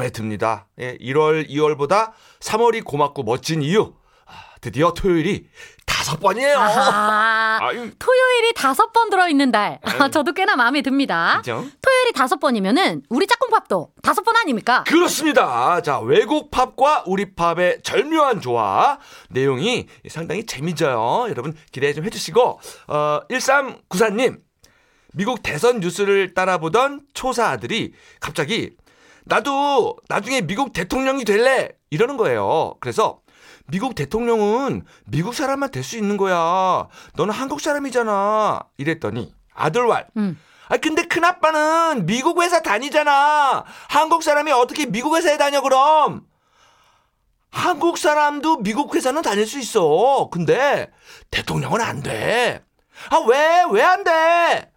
마음에 듭니다. 예, 1월, 2월보다 3월이 고맙고 멋진 이유. 아, 드디어 토요일이 다섯 번이에요. 아. 토요일이 다섯 번 들어있는 달. 아, 아유. 저도 꽤나 마음에 듭니다. 그죠? 토요일이 다섯 번이면은 우리 짝꿍밥도 다섯 번 아닙니까? 그렇습니다. 자, 외국 팝과 우리 팝의 절묘한 조화. 내용이 상당히 재미져요. 여러분 기대 좀 해주시고, 어, 1394님. 미국 대선 뉴스를 따라보던 초사 아들이 갑자기 나도 나중에 미국 대통령이 될래! 이러는 거예요. 그래서 미국 대통령은 미국 사람만 될 수 있는 거야. 너는 한국 사람이잖아. 이랬더니 아들왈. 음. 아 근데 큰 아빠는 미국 회사 다니잖아. 한국 사람이 어떻게 미국 회사에 다녀 그럼? 한국 사람도 미국 회사는 다닐 수 있어. 근데 대통령은 안 돼. 아 왜? 왜 안 돼?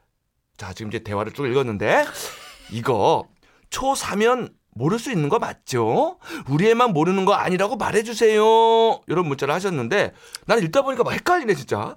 자 지금 이제 대화를 쭉 읽었는데 이거 초4면 모를 수 있는 거 맞죠? 우리 애만 모르는 거 아니라고 말해주세요. 이런 문자를 하셨는데 나는 읽다 보니까 막 헷갈리네 진짜.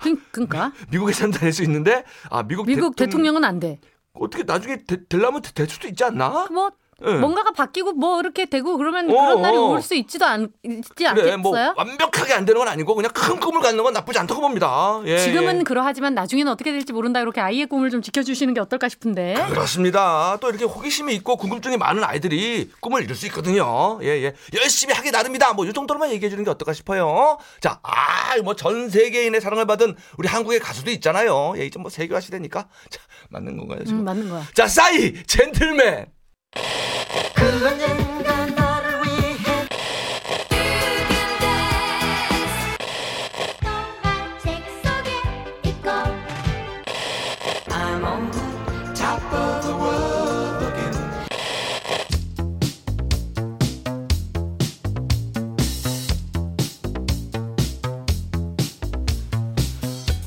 그, 그니까. 미국에선 다닐 수 있는데 아 미국, 미국 대통령- 대통령 은 안 돼. 어떻게 나중에 되, 되려면 되- 될 수도 있지 않나? 뭐, 예. 뭔가가 바뀌고 뭐 이렇게 되고 그러면 어, 그런 날이 어. 올수 있지도 않, 있지 그래 않겠어요? 뭐 완벽하게 안 되는 건 아니고 그냥 큰 꿈을 갖는 건 나쁘지 않다고 봅니다. 예, 지금은 예. 그러하지만 나중에는 어떻게 될지 모른다. 이렇게 아이의 꿈을 좀 지켜주시는 게 어떨까 싶은데. 그렇습니다. 또 이렇게 호기심이 있고 궁금증이 많은 아이들이 꿈을 이룰 수 있거든요. 예, 예. 열심히 하기 나름이다. 뭐, 이 정도로만 얘기해 주는 게 어떨까 싶어요. 자, 아, 뭐, 전 세계인의 사랑을 받은 우리 한국의 가수도 있잖아요. 예, 이제 뭐, 세계화 시대니까. 자, 맞는 건가요, 지금? 음, 맞는 거야. 자, 싸이! 젠틀맨! 책 속에 있고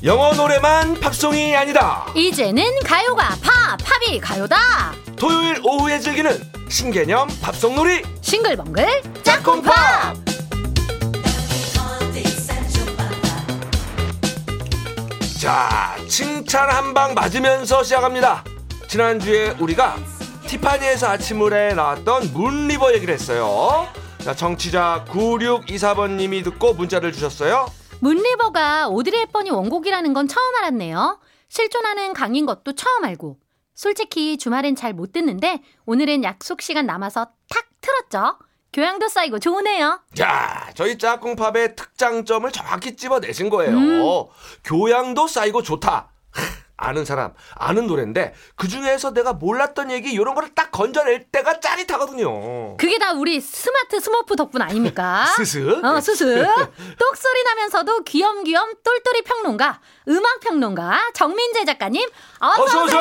영어 노래만 팝송이 아니다. 이제는 가요가 팝, 팝이 가요다. 토요일 오후에 즐기는 신개념 팝송 놀이 싱글벙글 짝꿍팝! 자, 칭찬 한 방 맞으면서 시작합니다. 지난주에 우리가 티파니에서 아침을 해 나왔던 문리버 얘기를 했어요. 자, 정치자 9624번님이 듣고 문자를 주셨어요. 문리버가 오드리 헵번이 원곡이라는 건 처음 알았네요. 실존하는 강인 것도 처음 알고. 솔직히 주말엔 잘 못 듣는데 오늘은 약속 시간 남아서 탁 틀었죠. 교양도 쌓이고 좋으네요. 자, 저희 짝꿍팝의 특장점을 정확히 집어내신 거예요. 음. 교양도 쌓이고 좋다. 하, 아는 사람, 아는 노래인데 그 중에서 내가 몰랐던 얘기 이런 거를 딱 건져낼 때가 짜릿하거든요. 그게 다 우리 스마트 스머프 덕분 아닙니까? 스스. 어, 스스. 똑소리 나면서도 귀염귀염 똘똘이 평론가, 음악 평론가 정민재 작가님 어서, 어서 오세요.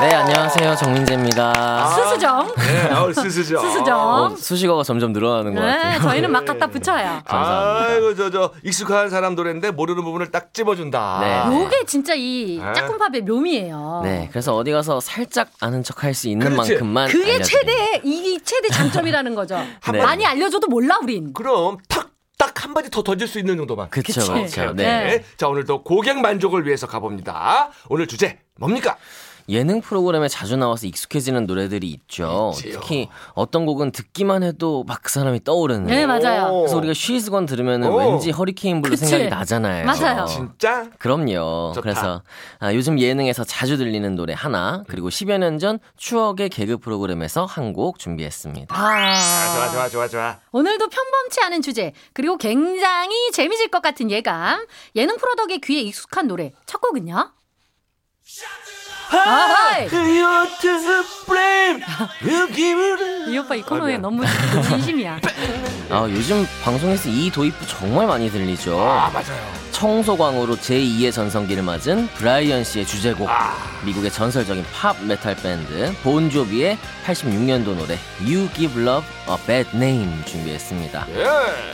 네, 안녕하세요. 정민재입니다. 수수정. 네, 어, 스스죠. 스스정. 어, 수식어가 점점 늘어나는 것 네, 같아요. 저희는 막 갖다 붙여요. 감사합니다. 아이고 저 저 익숙한 사람 노래인데 모르는 부분을 딱 집어준다. 네. 요게 진짜 이 네. 짝꿍팝의 묘미예요. 네, 그래서 어디 가서 살짝 아는 척 할 수 있는 그렇지. 만큼만 그게. 최대 이 최대 장점이라는 거죠. 네. 많이 알려줘도 몰라 우린. 그럼 탁 딱 한 마디 더 던질 수 있는 정도만. 그쵸. 네. 네. 자 오늘도 고객 만족을 위해서 가봅니다. 오늘 주제 뭡니까? 예능 프로그램에 자주 나와서 익숙해지는 노래들이 있죠. 있지요. 특히 어떤 곡은 듣기만 해도 막 그 사람이 떠오르는. 네 맞아요. 오. 그래서 우리가 She's Gone 들으면 오. 왠지 허리케인 블루 그치. 생각이 나잖아요. 맞아요. 진짜? 그럼요. 좋다. 그래서 아, 요즘 예능에서 자주 들리는 노래 하나, 그리고 10여 년 전 추억의 개그 프로그램에서 한 곡 준비했습니다. 아, 아, 좋아 좋아 좋아 좋아. 오늘도 평범치 않은 주제 그리고 굉장히 재미질 것 같은 예감 예능 프로 덕에 귀에 익숙한 노래 첫 곡은요. 아하 이. You're the flame. You give it. 이 오빠 이 코너에 아, 미안. 너무 진심이야. 아, 요즘 방송에서 이 도입부 정말 많이 들리죠. 아 맞아요. 청소광으로 제2의 전성기를 맞은 브라이언 씨의 주제곡. 아. 미국의 전설적인 팝 메탈 밴드 본조비의 86년도 노래 You Give Love a Bad Name 준비했습니다. 예.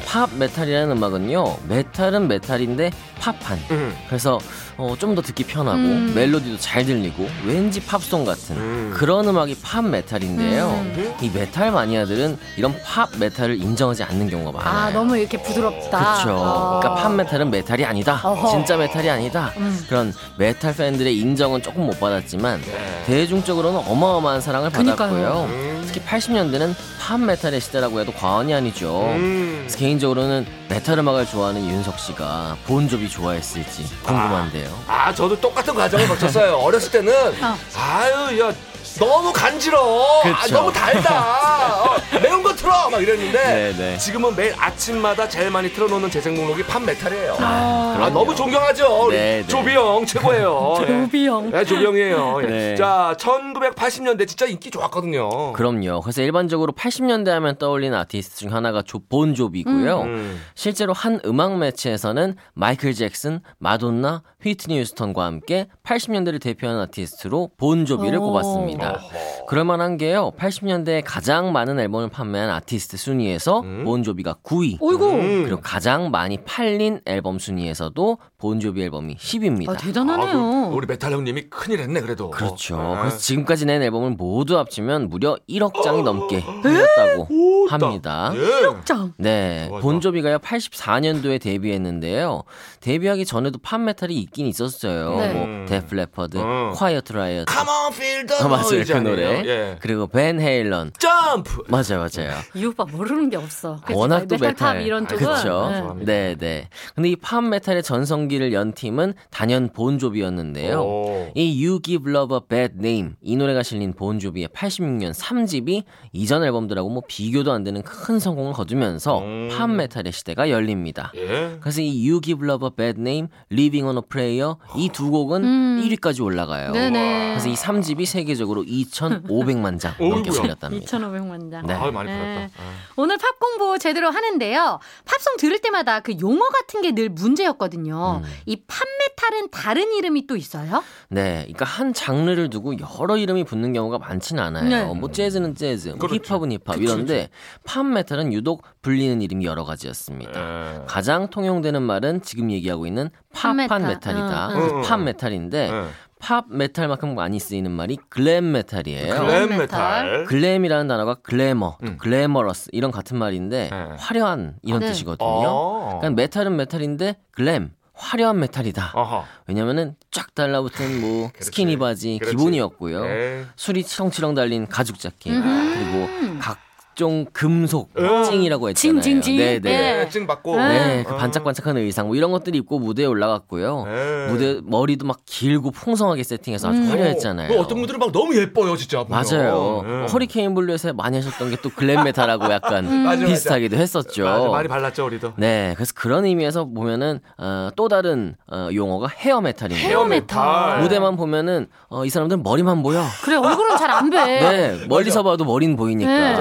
팝 메탈이라는 음악은요. 메탈은 메탈인데 팝한. 음. 그래서 어, 좀 더 듣기 편하고 음. 멜로디도 잘 들리고 왠지 팝송 같은 음. 그런 음악이 팝 메탈인데요. 음. 이 메탈 마니아들은 이런 팝 메탈을 인정하지 않는 경우가 많아요. 아, 너무 이렇게 부드럽다. 그렇죠. 어. 그러니까 팝 메탈은 메탈이 아니다. 어허. 진짜 메탈이 아니다. 음. 그런 메탈 팬들의 인정은 조금 못 받았지만 네. 대중적으로는 어마어마한 사랑을 그니까요. 받았고요. 음. 특히 80년대는 팝 메탈의 시대라고 해도 과언이 아니죠. 음. 그래서 개인적으로는 메탈 음악을 좋아하는 윤석 씨가 본조비 좋아했을지 궁금한데요. 아, 저도 똑같은 과정을 거쳤어요. 어렸을 때는 어. 아유, 야 너무 간지러워. 아, 그쵸. 너무 달다. 어, 매운 거 틀어. 막 이랬는데 네네. 지금은 매일 아침마다 제일 많이 틀어놓는 재생 목록이 팝 메탈이에요. 아, 그럼요. 너무 존경하죠. 네, 네. 조비 형 최고예요. 예. 조비 형. 네, 조비 형이에요. 예. 네. 자, 1980년대 진짜 인기 좋았거든요. 그럼요. 그래서 일반적으로 80년대 하면 떠올리는 아티스트 중 하나가 조, 본 조비고요. 음. 실제로 한 음악 매체에서는 마이클 잭슨, 마돈나, 휘트니 휴스턴과 함께 80년대를 대표하는 아티스트로 본 조비를 오. 꼽았습니다. 어허. 그럴 만한 게요. 80년대에 가장 많은 앨범을 판매한 아티스트 순위에서 음. 본조비가 9위. 어이구. 음. 그리고 가장 많이 팔린 앨범 순위에서도 본조비 앨범이 10위입니다. 아, 대단하네요. 아, 그 우리 메탈 형님이 큰일 했네 그래도. 그렇죠. 아. 그래서 지금까지 낸 앨범을 모두 합치면 무려 1억 장이 넘게 팔렸다고 오, 합니다. 예. 짱. 네, 좋아, 좋아. 본조비가요 84년도에 데뷔했는데요. 데뷔하기 전에도 팝 메탈이 있긴 있었어요. 네. 뭐 데프 레퍼드, 음. 콰이어트 라이어트, Come on, feel the 아, 맞 아요 noise 그 아니에요? 노래. 예. 그리고 밴 헤일런, 점프. 네. 맞아요, 맞아요. 이 오빠 모르는 게 없어. 그치? 워낙 또 메탈, 메탈, 팝 이런 아, 쪽은. 그렇죠. 네. 네, 네. 근데 이 팝 메탈의 전성기를 연 팀은 단연 본조비였는데요. 오. 이 You Give Love a Bad Name 이 노래가 실린 본조비의 86년 3집이 이전 앨범들하고 뭐 비교도 안 되는 큰 성공을 거두면서 음. 팝 메탈의 시대가 열립니다. 예. 그래서 이 You Give Love a Bad Name, Livin' on a Prayer 이 두 곡은 음. 1위까지 올라가요. 네네. 그래서 이 3집이 세계적으로 2,500만 장 넘게. 팔렸답니다. 2,500만 장. 네. 아, 많이 네. 팔았다. 아. 오늘 팝 공부 제대로 하는데요. 팝송 들을 때마다 그 용어 같은 게 늘 문제였거든요. 음. 이 팝메탈은 다른 이름이 또 있어요? 네, 그러니까 한 장르를 두고 여러 이름이 붙는 경우가 많지는 않아요. 네. 뭐 재즈는 재즈, 뭐 그렇죠. 힙합은 힙합 이런데 팝 메탈은 유독 불리는 이름이 여러 가지였습니다. 예. 가장 통용되는 말은 지금 얘기하고 있는 팝한 팝메탈. 메탈 이다. 응, 응. 팝 메탈인데 예. 팝 메탈만큼 많이 쓰이는 말이 glam 메탈이에요. glam 메탈. glam이라는 단어가 글래머, 음. glamorous 이런 같은 말인데 네. 화려한 이런 네. 뜻이거든요. 어. 그러니까 메탈은 메탈인데 glam 화려한 메탈이다. 어허. 왜냐면은 쫙 달라붙은 뭐 그렇지. 스키니 바지 그렇지. 기본이었고요. 예. 술이 치렁치렁 달린 가죽 자켓 음. 그리고 각 종 금속 어. 찡이라고 했잖아요. 찡, 찡, 찡. 네, 네. 네. 예, 찡 박고. 네, 어. 그 반짝반짝한 의상 뭐 이런 것들이 입고 무대에 올라갔고요. 네. 무대 머리도 막 길고 풍성하게 세팅해서 아주 음. 화려했잖아요. 뭐 어떤 분들은 막 너무 예뻐요, 진짜. 보면. 맞아요. 예. 허리케인 블루에서 많이 하셨던 게 또 glam 메탈하고 약간 맞아, 맞아. 비슷하기도 했었죠. 맞아, 많이 발랐죠, 우리도. 네, 그래서 그런 의미에서 보면은 어, 또 다른 어, 용어가 헤어 메탈입니다. 헤어 메탈. 무대만 보면은 어, 이 사람들은 머리만 보여. 그래, 얼굴은 잘안 배. 네, 멀리서 봐도 머리는 보이니까. 네.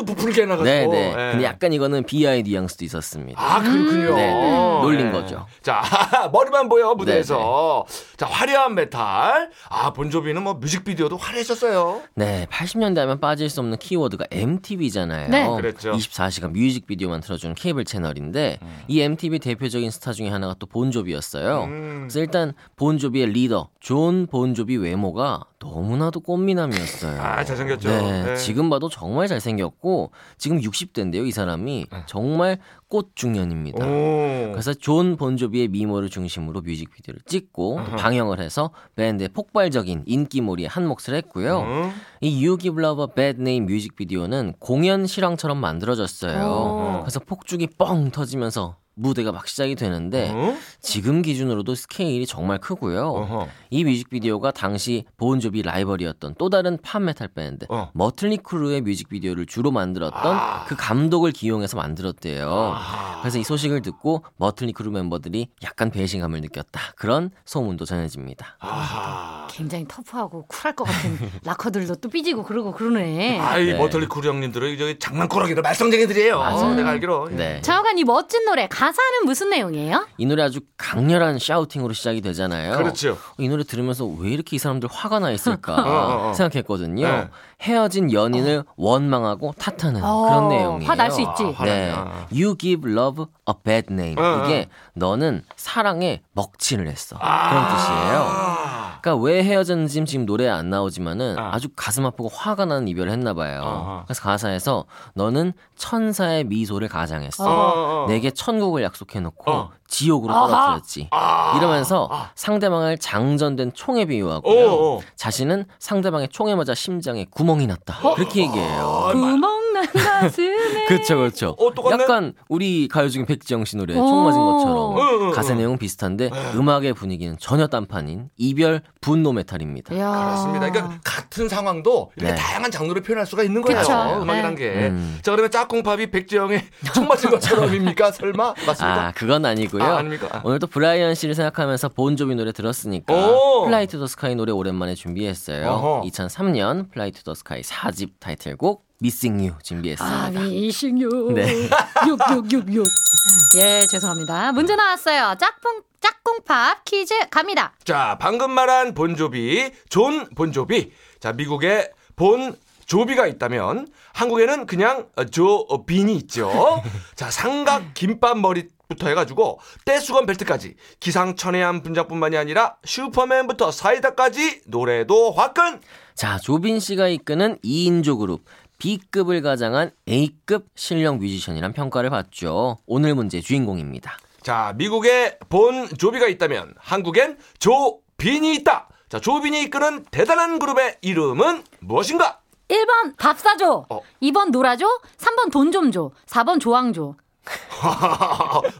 하도 부풀게 해놔가지고. 네, 네. 예. 근데 약간 이거는 비하의 뉘앙스도 있었습니다. 아, 그렇군요. 네, 네. 놀린 예. 거죠. 자, 머리만 보여, 무대에서. 자, 화려한 메탈. 아, 본조비는 뭐 뮤직비디오도 화려했었어요. 네, 80년대 하면 빠질 수 없는 키워드가 MTV잖아요. 네. 그랬죠. 24시간 뮤직비디오만 틀어주는 케이블 채널인데 이 MTV 대표적인 스타 중에 하나가 또 본조비였어요. 음. 그래서 일단 본조비의 리더 존 본조비 외모가 너무나도 꽃미남이었어요. 아, 잘생겼죠. 네, 네. 지금 봐도 정말 잘생겼고 지금 60대인데요, 이 사람이 정말 꽃 중년입니다. 오. 그래서 존 본조비의 미모를 중심으로 뮤직비디오를 찍고 또 방영을 해서 밴드의 폭발적인 인기몰이에 한 몫을 했고요. 음. 이 You Give Love a Bad Name 뮤직비디오는 공연 실황처럼 만들어졌어요. 오. 그래서 폭죽이 뻥 터지면서 무대가 막 시작이 되는데 어? 지금 기준으로도 스케일이 정말 크고요. 어허. 이 뮤직비디오가 당시 본조비 라이벌이었던 또 다른 팝 메탈 밴드 어. 머틀리 크루의 뮤직비디오를 주로 만들었던 아. 그 감독을 기용해서 만들었대요. 아. 그래서 이 소식을 듣고 머틀리 크루 멤버들이 약간 배신감을 느꼈다. 그런 소문도 전해집니다. 아하. 굉장히 터프하고 쿨할 것 같은 락커들도 또 삐지고 그러고 그러네. 아이 네. 머틀리 크루 형님들은 저기 장난꾸러기들 말썽쟁이들이에요. 맞아요. 내가 알기로. 예. 네. 좌우간 이 멋진 노래 가사 가사는 무슨 내용이에요? 이 노래 아주 강렬한 샤우팅으로 시작이 되잖아요. 그렇죠. 이 노래 들으면서 왜 이렇게 이 사람들 화가 나 있을까 어, 어, 어. 생각했거든요. 네. 헤어진 연인을 원망하고 탓하는 어, 그런 내용이에요. 화 날 수 있지. 아, 네, 화나네. you give love a bad name. 어, 이게 너는 사랑에 먹칠을 했어. 아. 그런 뜻이에요. 그러니까 왜 헤어졌는지 지금 노래에 안 나오지만은 아. 아주 가슴 아프고 화가 나는 이별을 했나 봐요. 어허. 그래서 가사에서 너는 천사의 미소를 가장했어. 어, 어. 내게 천국을 약속해 놓고 어. 지옥으로 아하. 떨어뜨렸지. 아. 이러면서 아. 상대방을 장전된 총에 비유하고요. 오, 오. 자신은 상대방의 총에 맞아 심장에 구멍이 났다. 그렇게 얘기해요. 난 가슴에. 그렇죠, 그렇죠. 어, 똑같네? 약간 우리 가요 중에 백지영 씨 노래 오. 총 맞은 것처럼 응, 응, 가사 응. 내용 비슷한데 음악의 분위기는 전혀 딴판인 이별 분노 메탈입니다. 그렇습니다. 그러니까 같은 상황도 이렇게 네. 다양한 장르로 표현할 수가 있는 거예요. 그쵸. 음악이란 게. 음. 자 그러면 짝꿍팝이 백지영의 총 맞은 것처럼입니까? 설마 맞습니까? 아, 그건 아니고요. 아, 아닙니까? 아. 오늘 또 브라이언 씨를 생각하면서 본조비 노래 들었으니까 오. 플라이 투 더 스카이 노래 오랜만에 준비했어요. 어허. 2003년 플라이 투 더 스카이 4집 타이틀곡 Missing You 준비했습니다. 아, Missing You. 네. 육육육육. 예, 죄송합니다. 문제 나왔어요. 짝꿍 짝꿍팝 퀴즈 갑니다. 자 방금 말한 본조비 존 본조비. 자 미국의 본 조비가 있다면 한국에는 그냥 어, 조빈이 있죠. 자 삼각 김밥 머리 부터 해가지고 떼수건 벨트까지 기상천외한 분장뿐만이 아니라 슈퍼맨부터 사이다까지 노래도 화끈. 자, 조빈 씨가 이끄는 2인조 그룹 B급을 가장한 A급 실력 뮤지션이란 평가를 받죠. 오늘 문제 주인공입니다. 자, 미국에 본 조비가 있다면 한국엔 조빈이 있다. 자, 조빈이 이끄는 대단한 그룹의 이름은 무엇인가? 1번 밥 사줘. 어. 2번 놀아줘. 3번 돈 좀 줘. 4번 조항 줘.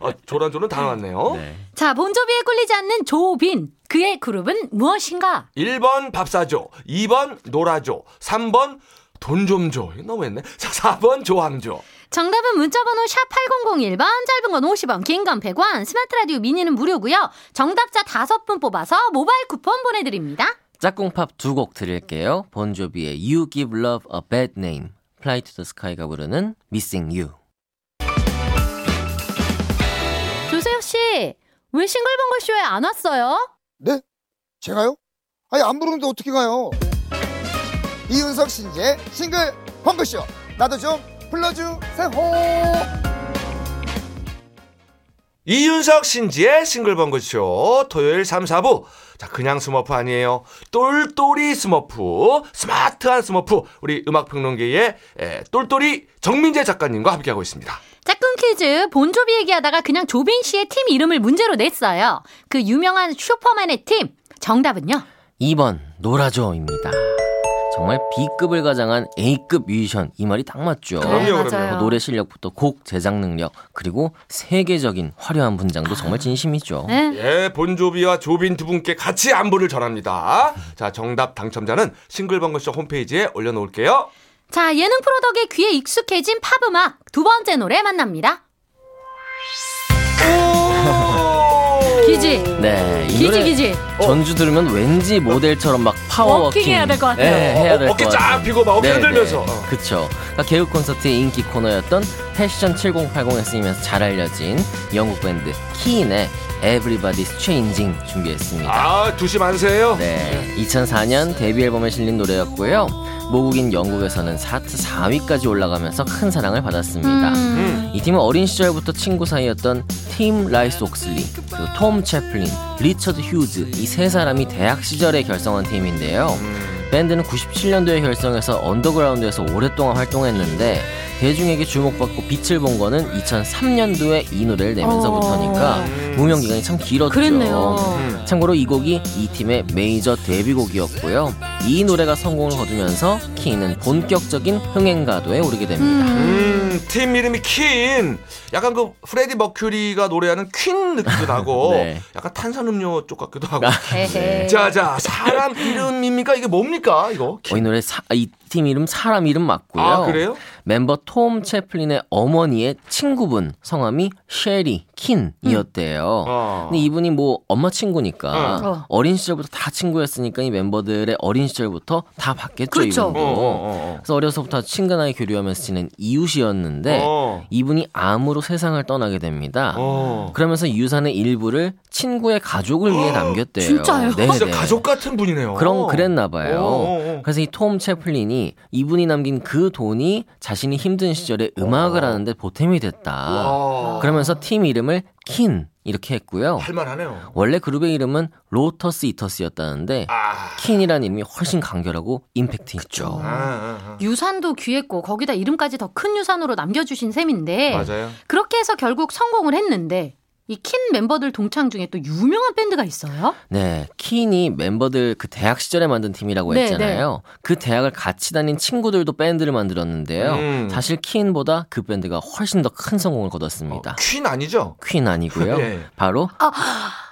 어, 조란조는 다 나왔네요. 네. 자, 본조비에 꿀리지 않는 조빈. 그의 그룹은 무엇인가? 1번 밥 사줘, 2번 놀아줘, 3번 돈 좀 줘. 너무했네. 자, 4번 조항줘. 정답은 문자번호 샵 8001번, 짧은 건 50원, 긴 건 100원, 스마트 라디오 미니는 무료고요. 정답자 5분 뽑아서 모바일 쿠폰 보내드립니다. 짝꿍팝 두 곡 드릴게요. 본조비의 You Give Love a Bad Name, Fly to the Sky가 부르는 Missing You. 조세혁 씨, 왜 싱글벙글 쇼에 안 왔어요? 네? 제가요? 아니 안 부르는데 어떻게 가요? 이윤석 신재 싱글 펑크쇼 나도 좀 불러주세요 이윤석 신지의 싱글벙글쇼 토요일 3, 4부. 자, 그냥 스머프 아니에요. 똘똘이 스머프, 스마트한 스머프. 우리 음악평론계의 에, 똘똘이 정민재 작가님과 함께하고 있습니다. 짝꿍 퀴즈 본조비 얘기하다가 그냥 조빈 씨의 팀 이름을 문제로 냈어요. 그 유명한 슈퍼맨의 팀 정답은요? 2번 노라조입니다. 정말 B급을 가장한 A급 뮤지션 이 말이 딱 맞죠. 그럼요, 네, 그럼요. 맞아요. 뭐 노래 실력부터 곡 제작 능력 그리고 세계적인 화려한 분장도 정말 진심이죠. 네. 예, 본조비와 조빈 두 분께 같이 안부를 전합니다. 자, 정답 당첨자는 싱글벙글쇼 홈페이지에 올려놓을게요. 자, 예능 프로 덕에 귀에 익숙해진 팝음악 두 번째 노래 만납니다. 기지. 네, 이 기지 노래 기지. 전주 들으면 왠지 모델처럼 막 파워워킹 워킹 해야 될것 같아요. 네, 해야 어, 될것 어깨 같아요. 쫙 펴고 막 어깨 흔들면서. 어. 그쵸. 그러니까 개그 콘서트의 인기 코너였던 패션 7080에 쓰이면서 잘 알려진 영국 밴드 킨의 Everybody's Changing 준비했습니다. 아, 두시 만세요. 네, 2004년 데뷔 앨범에 실린 노래였고요. 모국인 영국에서는 차트 4위까지 올라가면서 큰 사랑을 받았습니다. 음. 이 팀은 어린 시절부터 친구 사이였던 팀 라이스 옥슬리, 그리고 톰 채플린, 리처드 휴즈 이 세 사람이 대학 시절에 결성한 팀인데요. 밴드는 97년도에 결성해서 언더그라운드에서 오랫동안 활동했는데 대중에게 주목받고 빛을 본 거는 2003년도에 이 노래를 내면서부터니까 무명 기간이 참 길었죠. 그랬네요. 음. 참고로 이 곡이 이 팀의 메이저 데뷔곡이었고요. 이 노래가 성공을 거두면서 킨은 본격적인 흥행가도에 오르게 됩니다. 음, 팀 이름이 킨. 약간 그 프레디 머큐리가 노래하는 퀸 느낌도 나고 네. 약간 탄산음료 쪽 같기도 하고. 에헤. 자, 자, 사람 이름입니까? 이게 뭡니까? 이거? 어, 이 노래 사, 이 팀 이름 사람 이름 맞고요. 아, 그래요? 멤버 톰 채플린의 어머니의 친구분 성함이 쉐리 킨이었대요. 어. 근데 이분이 뭐 엄마 친구니까 어. 어린 시절부터 다 친구였으니까 이 멤버들의 어린 시절부터 다 봤겠죠 그렇죠. 이분도. 어, 어, 어. 그래서 어려서부터 친근하게 교류하면서 지낸 이웃이었는데 어. 이분이 암으로 세상을 떠나게 됩니다. 어. 그러면서 유산의 일부를 친구의 가족을 위해 남겼대요. 진짜요? 네네. 진짜 가족 같은 분이네요. 그런 그랬나 봐요. 어, 어, 어. 그래서 이 톰 채플린이 이분이 남긴 그 돈이 자신이 힘든 시절에 음악을 하는데 보탬이 됐다. 와. 그러면서 팀 이름을 킨 이렇게 했고요. 할만하네요. 원래 그룹의 이름은 로터스 이터스였다는데 아. 킨이라는 이름이 훨씬 간결하고 임팩트 있죠. 아, 아, 아. 유산도 귀했고 거기다 이름까지 더 큰 유산으로 남겨주신 셈인데 맞아요. 그렇게 해서 결국 성공을 했는데 이 킨 멤버들 동창 중에 또 유명한 밴드가 있어요. 네, 킨이 멤버들 그 대학 시절에 만든 팀이라고 네, 했잖아요. 그 대학을 같이 다닌 친구들도 밴드를 만들었는데요. 음. 사실 킨보다 그 밴드가 훨씬 더 큰 성공을 거뒀습니다. 퀸 아니죠? 퀸 아니고요. 네. 바로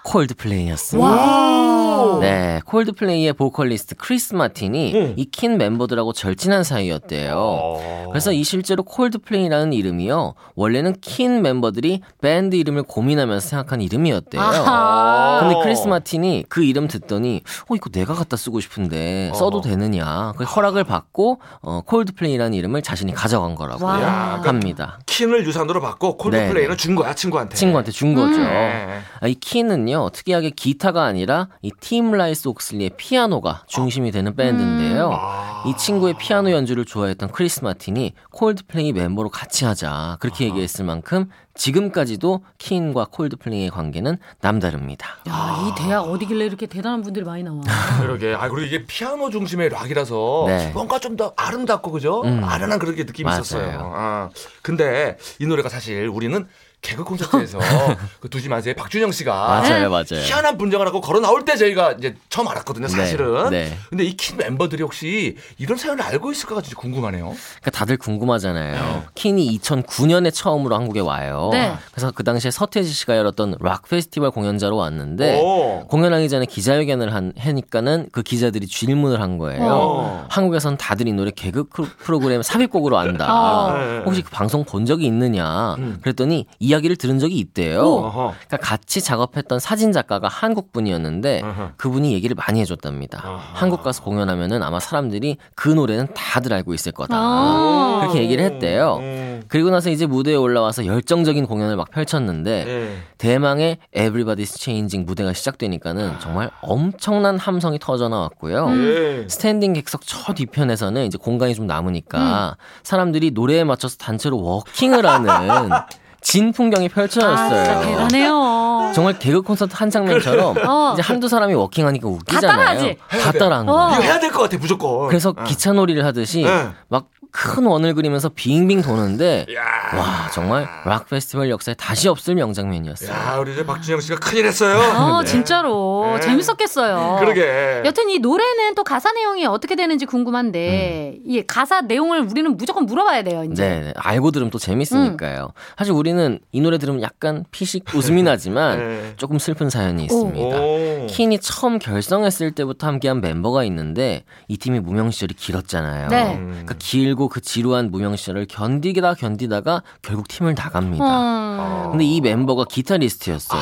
콜드플레이였습니다. 와. 네, 콜드플레이의 보컬리스트 크리스 마틴이 음. 이 킨 멤버들하고 절친한 사이였대요. 어. 그래서 이 실제로 콜드플레이라는 이름이요. 원래는 킨 멤버들이 밴드 이름을 고민하면서 생각한 이름이었대요. 아하. 근데 크리스 마틴이 그 이름 듣더니 어 이거 내가 갖다 쓰고 싶은데 써도 어. 되느냐. 그 허락을 받고 어 콜드플레이라는 이름을 자신이 가져간 거라고 와. 합니다. 킨을 유산으로 받고 콜드플레이는 네. 준 거야 친구한테. 친구한테 준 거죠. 네. 아, 이 킨은요 특이하게 기타가 아니라 이 팀 라이스 옥슬리의 피아노가 중심이 되는 밴드인데요. 아. 이 친구의 피아노 연주를 좋아했던 크리스 마틴이 콜드플레이 멤버로 같이 하자 그렇게 얘기했을 만큼 지금까지도 킨과 콜드플레이의 관계는 남다릅니다. 야, 이 대학 어디길래 이렇게 대단한 분들이 많이 나와. 그러게. 아 그리고 이게 피아노 중심의 락이라서 네. 뭔가 좀 더 아름답고 그죠? 음. 아련한 그렇게 느낌이 맞아요. 있었어요. 아, 근데 이 노래가 사실 우리는 개그 콘서트에서 그 두지 마세요 박준영 씨가 맞아요, 맞아요. 희한한 분장을 하고 걸어 나올 때 저희가 이제 처음 알았거든요, 사실은. 네, 네. 근데 이 킨 멤버들이 혹시 이런 사연을 알고 있을까가 진짜 궁금하네요. 그러니까 다들 궁금하잖아요. 킨이 2009년에 처음으로 한국에 와요. 네. 그래서 그 당시에 서태지 씨가 열었던 락 페스티벌 공연자로 왔는데 오. 공연하기 전에 기자회견을 한, 하니까는 그 기자들이 질문을 한 거예요. 어. 한국에선 다들 이 노래 개그 프로그램 삽입곡으로 안다. 어. 네. 혹시 그 방송 본 적이 있느냐? 음. 그랬더니 이야기를 들은 적이 있대요. 어허. 그러니까 같이 작업했던 사진 작가가 한국 분이었는데 어허. 그분이 얘기를 많이 해줬답니다. 아하. 한국 가서 공연하면은 아마 사람들이 그 노래는 다들 알고 있을 거다. 아. 그렇게 얘기를 했대요. 음. 그리고 나서 이제 무대에 올라와서 열정적인 공연을 막 펼쳤는데 네. 대망의 Everybody's Changing 무대가 시작되니까는 정말 엄청난 함성이 터져 나왔고요. 네. 스탠딩 객석 첫 뒤편에서는 이제 공간이 좀 남으니까 사람들이 노래에 맞춰서 단체로 워킹을 하는 진 풍경이 아, 펼쳐졌어요. 대단해요. 정말 개그 콘서트 한 장면처럼 어. 이제 한두 사람이 워킹하니까 웃기잖아요. 따라하지. 다 따라한 어. 거예요. 이거 해야 될 것 같아 무조건. 그래서 어. 기차놀이를 하듯이 네. 막 큰 원을 그리면서 빙빙 도는데 야. 와 정말 락 페스티벌 역사에 다시 없을 명장면이었어요. 야, 우리 이제 박준영 씨가 큰일 했어요. 어, 진짜로 네. 재밌었겠어요. 그러게. 여튼 이 노래는 또 가사 내용이 어떻게 되는지 궁금한데 이 가사 내용을 우리는 무조건 물어봐야 돼요. 이제. 네, 네. 알고 들으면 또 재밌으니까요. 사실 우리는 이 노래 들으면 약간 피식 웃음이 나지만 네. 조금 슬픈 사연이 있습니다. 오. 킨이 처음 결성했을 때부터 함께한 멤버가 있는데 이 팀이 무명 시절이 길었잖아요. 네. 그러니까 길고 그 지루한 무명 시절을 견디다 견디다가 결국 팀을 나갑니다. 어. 근데 이 멤버가 기타리스트였어요.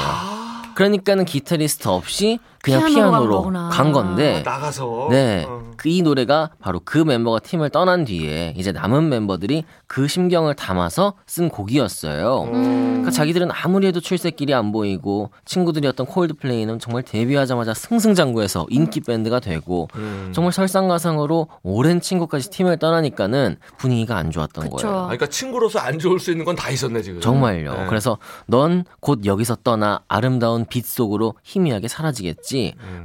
그러니까는 기타리스트 없이 그냥 피아노로 간 피아노로 거구나. 간 건데 나가서. 네. 어. 그이 노래가 바로 그 멤버가 팀을 떠난 뒤에 이제 남은 멤버들이 그 심경을 담아서 쓴 곡이었어요. 음. 그러니까 자기들은 아무리 해도 출세길이 안 보이고 친구들이었던 콜드플레이는 정말 데뷔하자마자 승승장구해서 인기 밴드가 되고 음. 정말 설상가상으로 오랜 친구까지 팀을 떠나니까는 분위기가 안 좋았던 그쵸. 거예요. 아, 그러니까 친구로서 안 좋을 수 있는 건 다 있었네 지금. 정말요. 네. 그래서 넌 곧 여기서 떠나 아름다운 빛 속으로 희미하게 사라지겠지.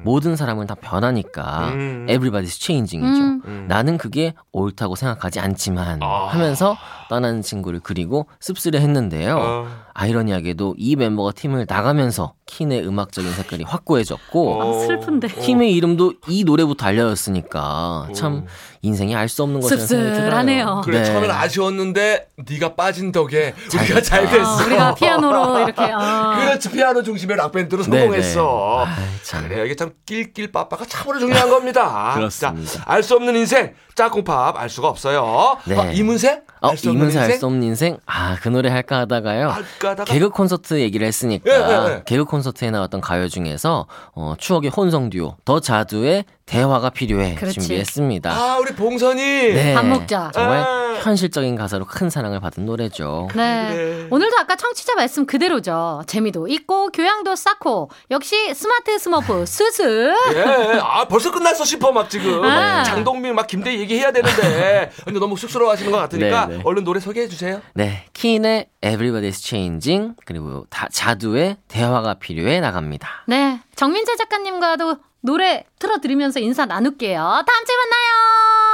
모든 사람은 다 변하니까. 음. Everybody's changing이죠. 음. 음. 나는 그게 옳다고 생각하지 않지만 아. 하면서 떠나는 친구를 그리고 씁쓸해 했는데요. 어. 아이러니하게도 이 멤버가 팀을 나가면서 킨의 음악적인 색깔이 확고해졌고 어. 아, 슬픈데. 팀의 이름도 이 노래부터 알려졌으니까 참 인생이 알 수 없는 것이라는 생각이 씁쓸하네요. 들어요. 그래 네. 처음에는 아쉬웠는데 네가 빠진 덕에 잘 우리가 잘 됐다. 됐어. 어, 우리가 피아노로 이렇게. 어. 그렇지 피아노 중심의 락 밴드로 네, 성공했어. 네. 아이, 참. 그래요 이게 참 낄낄 빠빠가 참으로 중요한 겁니다. 그렇습니다. 알 수 없는 인생 짝꿍팝 알 수가 없어요. 네. 어, 이문세? 어, 알수 없는 이문세 알 인생? 수 없는 인생? 아, 그 노래 할까 하다가요. 할까 하다가 개그 콘서트 얘기를 했으니까 예, 예, 예. 개그 콘서트에 나왔던 가요 중에서 어, 추억의 혼성 듀오 더 자두의 대화가 필요해 그렇지. 준비했습니다. 아 우리 봉선이 네, 밥 먹자. 정말 아. 현실적인 가사로 큰 사랑을 받은 노래죠. 네. 그래. 오늘도 아까 청취자 말씀 그대로죠. 재미도 있고 교양도 쌓고 역시 스마트 스머프 스스. 예, 아 벌써 끝났어 싶어 막 지금 아. 장동민 막 김대 얘기해야 되는데 근데 너무 쑥스러워하시는 것 같으니까 네, 네. 얼른 노래 소개해 주세요. 네, 킨의 Everybody's Changing 그리고 다, 자두의 대화가 필요해 나갑니다. 네. 정민재 작가님과도 노래 틀어드리면서 인사 나눌게요. 다음 주에 만나요.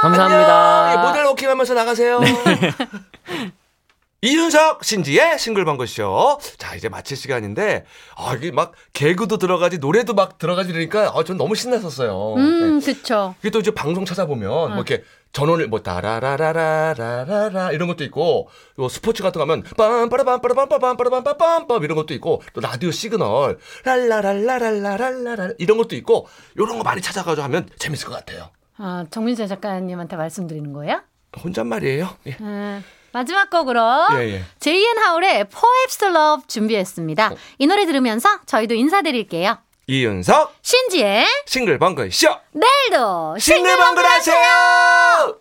감사합니다. 안녕. 예, 모델 워킹하면서 나가세요. 이윤석 신지의 싱글벙글쇼. 자, 이제 마칠 시간인데, 아, 이게 막 개그도 들어가지, 노래도 막 들어가지 그러니까, 아, 전 너무 신났었어요. 네. 음, 그쵸. 이게 또 이제 방송 찾아보면, 뭐 이렇게 전원을 뭐, 따라라라라라라라 이런 것도 있고, 요 스포츠 같은 거 하면, 빰빠라빰빠라빰빠빰빠라빰빠빰빰빰 이런 것도 있고, 또 라디오 시그널, 랄라랄라랄라랄라랄 이런 것도 있고, 요런 거 많이 찾아가지고 하면 재밌을 것 같아요. 아, 정민재 작가님한테 말씀드리는 거예요? 혼잣말이에요. 예. 음, 마지막 곡으로 예, 예. 제이앤 하울의 Perhaps Love 준비했습니다. 이 노래 들으면서 저희도 인사드릴게요. 이윤석 신지의 싱글벙글 쇼 내일도 싱글벙글 하세요.